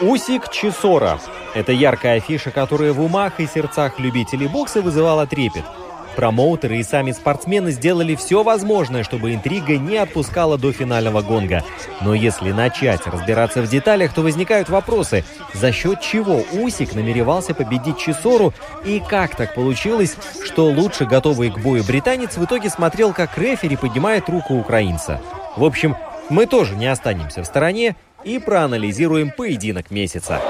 Усик Чесора. Это яркая афиша, которая в умах и сердцах любителей бокса вызывала трепет. Промоутеры и сами спортсмены сделали все возможное, чтобы интрига не отпускала до финального гонга. Но если начать разбираться в деталях, то возникают вопросы, за счет чего Усик намеревался победить Чесору и как так получилось, что лучше готовый к бою британец в итоге смотрел, как рефери поднимает руку украинца. В общем, мы тоже не останемся в стороне и проанализируем поединок месяца.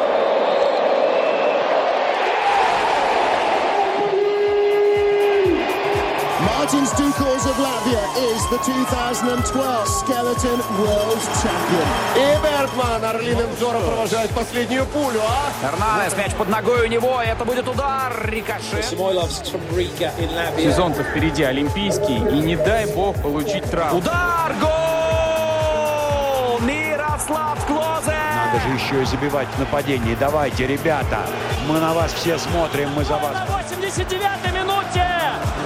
Martin Stukals of Latvia is the 2012 Skeleton World Champion. И Бергман орлиным взором провожает последнюю пулю, а? Эрнанес, мяч под ногой у него, это будет удар, рикошет. Сезон-то впереди олимпийский, и не дай бог получить травму. Удар, гол! Мирослав Клозе! Надо же еще и забивать в нападении. Давайте, ребята, мы на вас все смотрим, мы за вас. На 89-й минуте!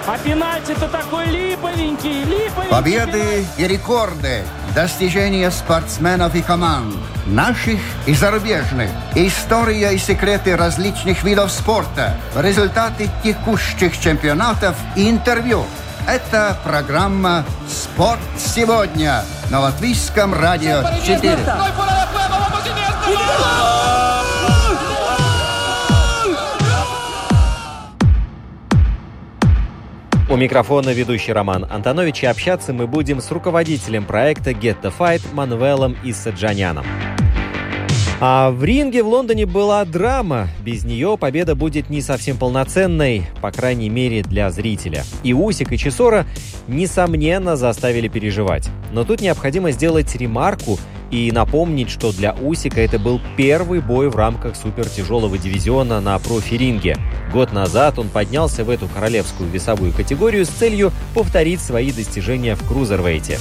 А пенальти-то такой липовенький, липовенький. Победы и рекорды, достижения спортсменов и команд, наших и зарубежных, история и секреты различных видов спорта, результаты текущих чемпионатов и интервью. Это программа «Спорт сегодня» на Латвийском радио 4. У микрофона ведущий Роман Антонович, и общаться мы будем с руководителем проекта Get the Fight Мануэлом Иссаджаняном. А в ринге в Лондоне была драма. Без нее победа будет не совсем полноценной, по крайней мере для зрителя. И Усик, и Чесора, несомненно, заставили переживать. Но тут необходимо сделать ремарку и напомнить, что для Усика это был первый бой в рамках супертяжелого дивизиона на профи-ринге. Год назад он поднялся в эту королевскую весовую категорию с целью повторить свои достижения в крузервейте.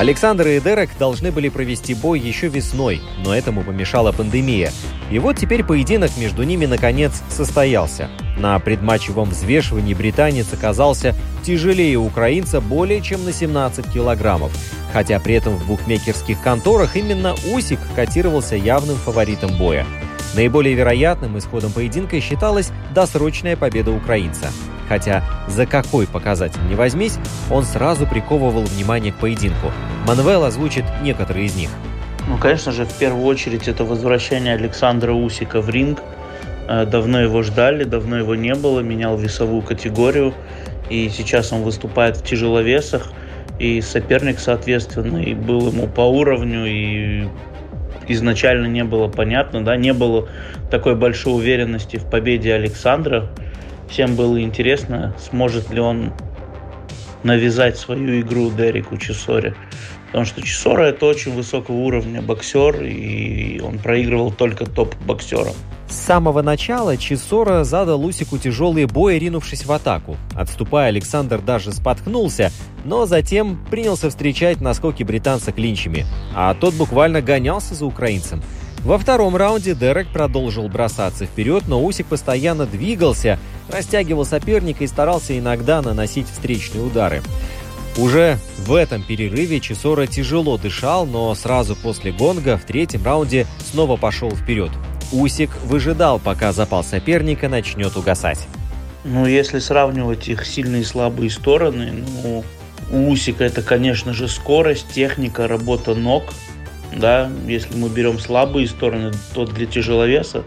Александр и Дерек должны были провести бой еще весной, но этому помешала пандемия. И вот теперь поединок между ними наконец состоялся. На предматчевом взвешивании британец оказался тяжелее украинца более чем на 17 килограммов. Хотя при этом в букмекерских конторах именно Усик котировался явным фаворитом боя. Наиболее вероятным исходом поединка считалась досрочная победа украинца. Хотя за какой показатель не возьмись, он сразу приковывал внимание к поединку. Манвел озвучит некоторые из них. Ну, конечно же, в первую очередь это возвращение Александра Усика в ринг. Э, давно его ждали, давно его не было, менял весовую категорию. И сейчас он выступает в тяжеловесах. И соперник, соответственно, и был ему по уровню, и изначально не было понятно, да, не было такой большой уверенности в победе Александра. Всем было интересно, сможет ли он навязать свою игру Дереку Чесоре. Потому что Чесора это очень высокого уровня боксер, и он проигрывал только топ-боксерам. С самого начала Чесора задал Лусику тяжелые бои, ринувшись в атаку. Отступая, Александр даже споткнулся, но затем принялся встречать наскоки британца клинчами, а тот буквально гонялся за украинцем. Во втором раунде Дерек продолжил бросаться вперед, но Усик постоянно двигался, растягивал соперника и старался иногда наносить встречные удары. Уже в этом перерыве Чесора тяжело дышал, но сразу после гонга в третьем раунде снова пошел вперед. Усик выжидал, пока запал соперника начнет угасать. Ну, если сравнивать их сильные и слабые стороны, ну, у Усика это, конечно же, скорость, техника, работа ног. Да, если мы берем слабые стороны, то для тяжеловеса,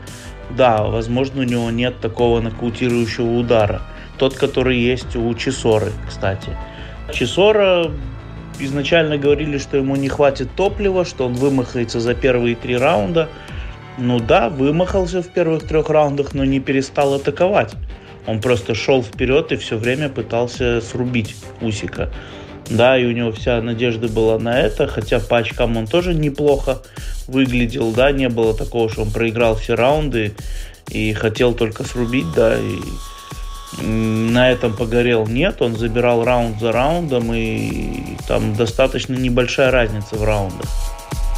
да, возможно, у него нет такого нокаутирующего удара. Тот, который есть у Чесоры, кстати. Чесора изначально говорили, что ему не хватит топлива, что он вымахается за первые три раунда – ну да, вымахался в первых трех раундах, но не перестал атаковать. Он просто шел вперед и все время пытался срубить Усика. Да, и у него вся надежда была на это, хотя по очкам он тоже неплохо выглядел, да, не было такого, что он проиграл все раунды и хотел только срубить, да, и на этом погорел. Нет, он забирал раунд за раундом, и там достаточно небольшая разница в раундах.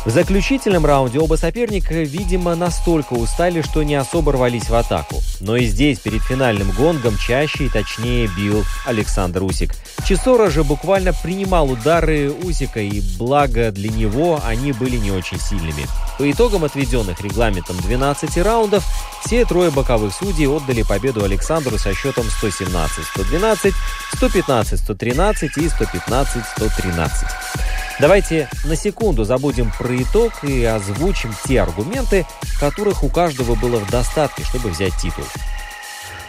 В заключительном раунде оба соперника, видимо, настолько устали, что не особо рвались в атаку. Но и здесь, перед финальным гонгом, чаще и точнее бил Александр Усик. Чесора же буквально принимал удары Усика, и благо для него они были не очень сильными. По итогам отведенных регламентом 12 раундов, все трое боковых судей отдали победу Александру со счетом 117-112, 115-113 и 115-113. Давайте на секунду забудем про итог и озвучим те аргументы, которых у каждого было в достатке, чтобы взять титул.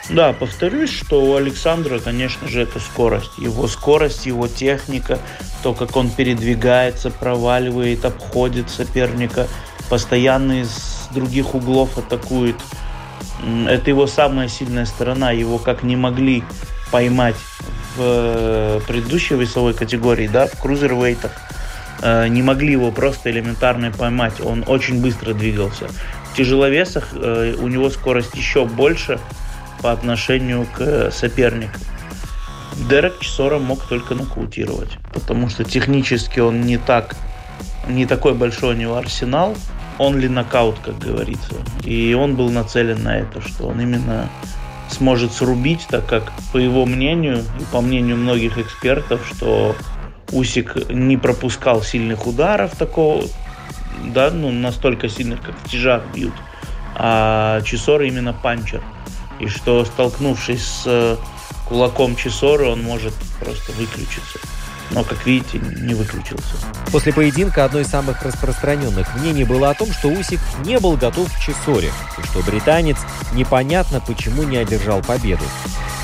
Да, повторюсь, что у Александра, конечно же, это скорость. Его скорость, его техника, то, как он передвигается, проваливает, обходит соперника, постоянно из других углов атакует. Это его самая сильная сторона. Его как не могли поймать в э, предыдущей весовой категории, да, в крузервейтах Э, не могли его просто элементарно поймать. Он очень быстро двигался. В тяжеловесах э, у него скорость еще больше по отношению к сопернику. Дерек Чесора мог только нокаутировать, потому что технически он не так, не такой большой у него арсенал, он ли нокаут, как говорится. И он был нацелен на это, что он именно сможет срубить, так как, по его мнению и по мнению многих экспертов, что Усик не пропускал сильных ударов такого, да, ну, настолько сильных, как в тяжах бьют. А Чесор именно панчер. И что, столкнувшись с э, кулаком Чесора, он может просто выключиться но, как видите, не выключился. После поединка одно из самых распространенных мнений было о том, что Усик не был готов к Чесоре, и что британец непонятно почему не одержал победу.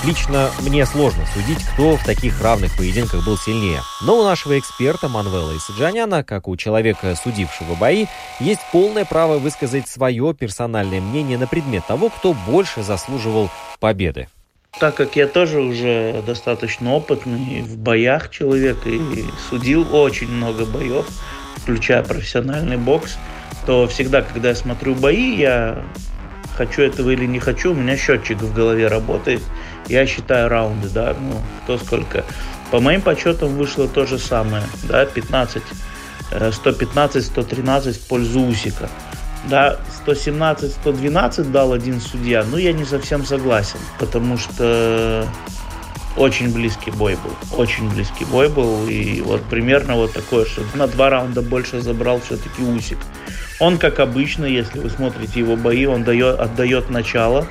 Лично мне сложно судить, кто в таких равных поединках был сильнее. Но у нашего эксперта Манвела Исаджаняна, как у человека, судившего бои, есть полное право высказать свое персональное мнение на предмет того, кто больше заслуживал победы. Так как я тоже уже достаточно опытный в боях человек и судил очень много боев, включая профессиональный бокс, то всегда, когда я смотрю бои, я хочу этого или не хочу, у меня счетчик в голове работает. Я считаю раунды, да, ну, кто сколько. По моим подсчетам вышло то же самое, да, 15, 115, 113 в пользу Усика. Да, 117-112 дал один судья, ну я не совсем согласен, потому что очень близкий бой был. Очень близкий бой был. И вот примерно вот такое, что на два раунда больше забрал все-таки Усик. Он, как обычно, если вы смотрите его бои, он дает, отдает начало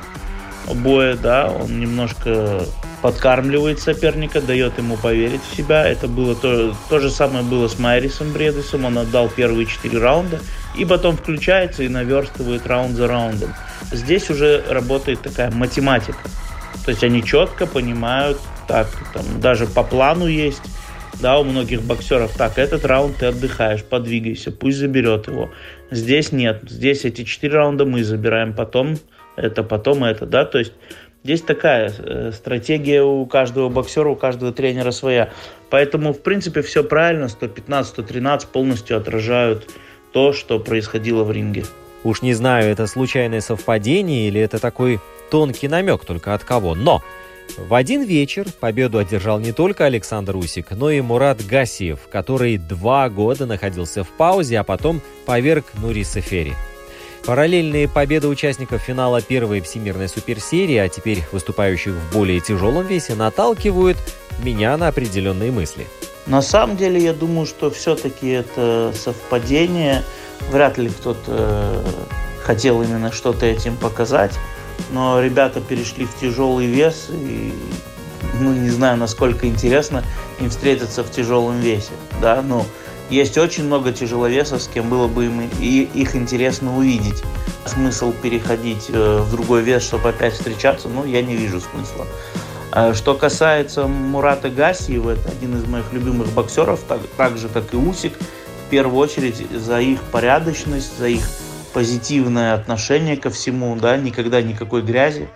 боя, да, он немножко подкармливает соперника, дает ему поверить в себя. Это было то, то же самое было с Майрисом Бредесом. Он отдал первые четыре раунда и потом включается и наверстывает раунд за раундом. Здесь уже работает такая математика. То есть они четко понимают, так, там даже по плану есть, да, у многих боксеров, так, этот раунд ты отдыхаешь, подвигайся, пусть заберет его. Здесь нет, здесь эти четыре раунда мы забираем, потом это, потом это, да, то есть Здесь такая э, стратегия у каждого боксера, у каждого тренера своя. Поэтому, в принципе, все правильно. 115-113 полностью отражают то, что происходило в ринге. Уж не знаю, это случайное совпадение или это такой тонкий намек только от кого. Но в один вечер победу одержал не только Александр Усик, но и Мурат Гасиев, который два года находился в паузе, а потом поверг Нуриса Ферри. Параллельные победы участников финала первой всемирной суперсерии, а теперь выступающих в более тяжелом весе, наталкивают меня на определенные мысли. На самом деле, я думаю, что все-таки это совпадение. Вряд ли кто-то э, хотел именно что-то этим показать. Но ребята перешли в тяжелый вес, и ну, не знаю, насколько интересно им встретиться в тяжелом весе. Да, ну, есть очень много тяжеловесов, с кем было бы им и их интересно увидеть. Смысл переходить э, в другой вес, чтобы опять встречаться, ну, я не вижу смысла. А что касается Мурата Гасиева, это один из моих любимых боксеров, так, так же, как и Усик, в первую очередь за их порядочность, за их позитивное отношение ко всему, да, никогда никакой грязи.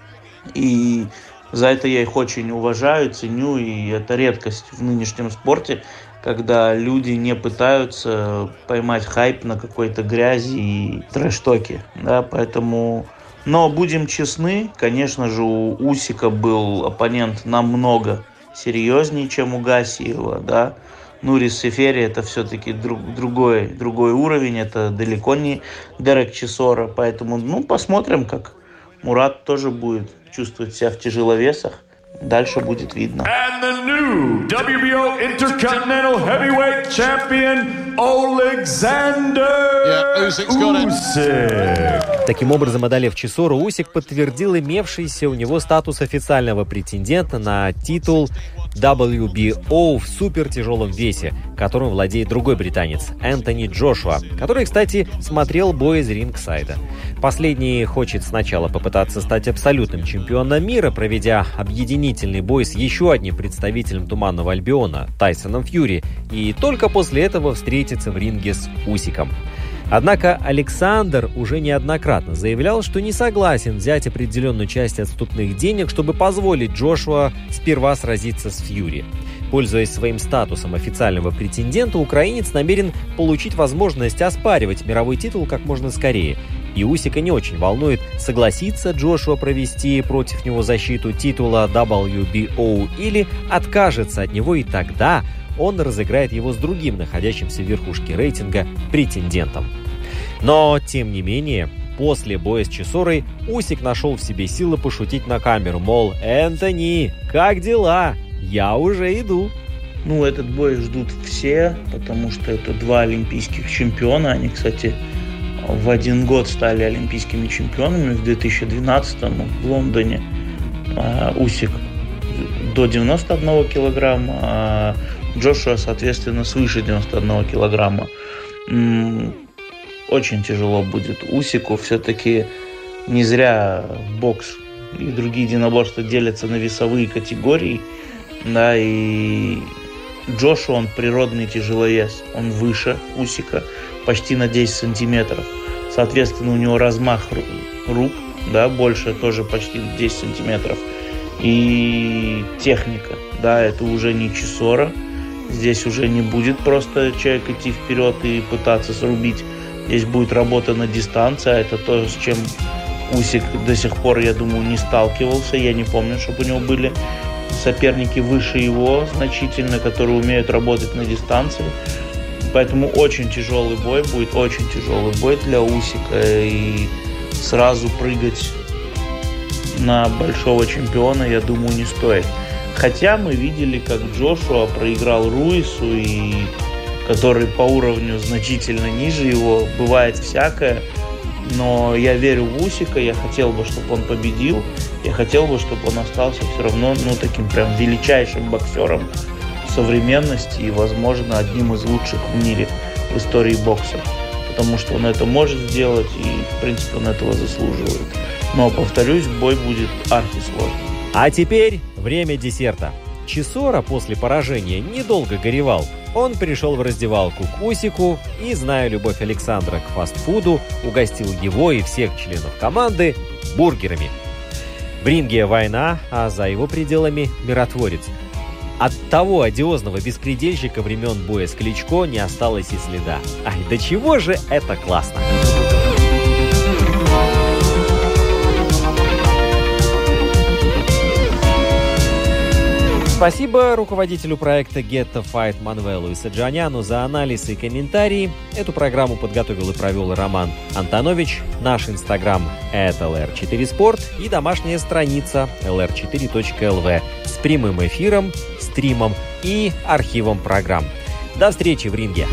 И за это я их очень уважаю, ценю, и это редкость в нынешнем спорте, когда люди не пытаются поймать хайп на какой-то грязи и трэш-токе, да, поэтому... Но будем честны, конечно же, у Усика был оппонент намного серьезнее, чем у Гасиева, да, Нурис Сефери это все-таки друг, другой, другой уровень, это далеко не Дерек Чесора, поэтому, ну, посмотрим, как Мурат тоже будет чувствовать себя в тяжеловесах. Дальше будет видно. And the new WBO Intercontinental Heavyweight Champion Alexander it. Usyk. Таким образом, одолев Чесору, Усик подтвердил имевшийся у него статус официального претендента на титул WBO в супертяжелом весе, которым владеет другой британец Энтони Джошуа, который, кстати, смотрел бой из рингсайда. Последний хочет сначала попытаться стать абсолютным чемпионом мира, проведя объединительный бой с еще одним представителем Туманного Альбиона, Тайсоном Фьюри, и только после этого встретиться в ринге с Усиком. Однако Александр уже неоднократно заявлял, что не согласен взять определенную часть отступных денег, чтобы позволить Джошуа сперва сразиться с Фьюри. Пользуясь своим статусом официального претендента, украинец намерен получить возможность оспаривать мировой титул как можно скорее. И Усика не очень волнует, согласится Джошуа провести против него защиту титула WBO или откажется от него, и тогда он разыграет его с другим, находящимся в верхушке рейтинга, претендентом. Но, тем не менее, после боя с Чесорой Усик нашел в себе силы пошутить на камеру, мол, «Энтони, как дела? Я уже иду». Ну, этот бой ждут все, потому что это два олимпийских чемпиона. Они, кстати, в один год стали олимпийскими чемпионами в 2012 в Лондоне. А, Усик до 91 килограмма, а Джошуа, соответственно, свыше 91 килограмма. Очень тяжело будет Усику. Все-таки не зря бокс и другие единоборства делятся на весовые категории. Да, и Джошуа, он природный тяжеловес. Он выше Усика почти на 10 сантиметров. Соответственно, у него размах ру- рук, да, больше тоже почти 10 сантиметров. И техника, да, это уже не чесора. Здесь уже не будет просто человек идти вперед и пытаться срубить. Здесь будет работа на дистанции, а это то, с чем Усик до сих пор, я думаю, не сталкивался. Я не помню, чтобы у него были соперники выше его значительно, которые умеют работать на дистанции. Поэтому очень тяжелый бой будет, очень тяжелый бой для Усика. И сразу прыгать на большого чемпиона, я думаю, не стоит. Хотя мы видели, как Джошуа проиграл Руису, и который по уровню значительно ниже его. Бывает всякое. Но я верю в Усика, я хотел бы, чтобы он победил. Я хотел бы, чтобы он остался все равно, ну, таким прям величайшим боксером современности и, возможно, одним из лучших в мире в истории бокса. Потому что он это может сделать и, в принципе, он этого заслуживает. Но, повторюсь, бой будет архисложный. А теперь время десерта. Чесора после поражения недолго горевал. Он пришел в раздевалку к Усику и, зная любовь Александра к фастфуду, угостил его и всех членов команды бургерами. В ринге война, а за его пределами миротворец. От того одиозного беспредельщика времен боя с Кличко не осталось и следа. Ай, да чего же это классно! Спасибо руководителю проекта Get the Fight Манвелу и Саджаняну за анализ и комментарии. Эту программу подготовил и провел Роман Антонович. Наш инстаграм это LR4Sport и домашняя страница lr4.lv с прямым эфиром, стримом и архивом программ. До встречи в ринге!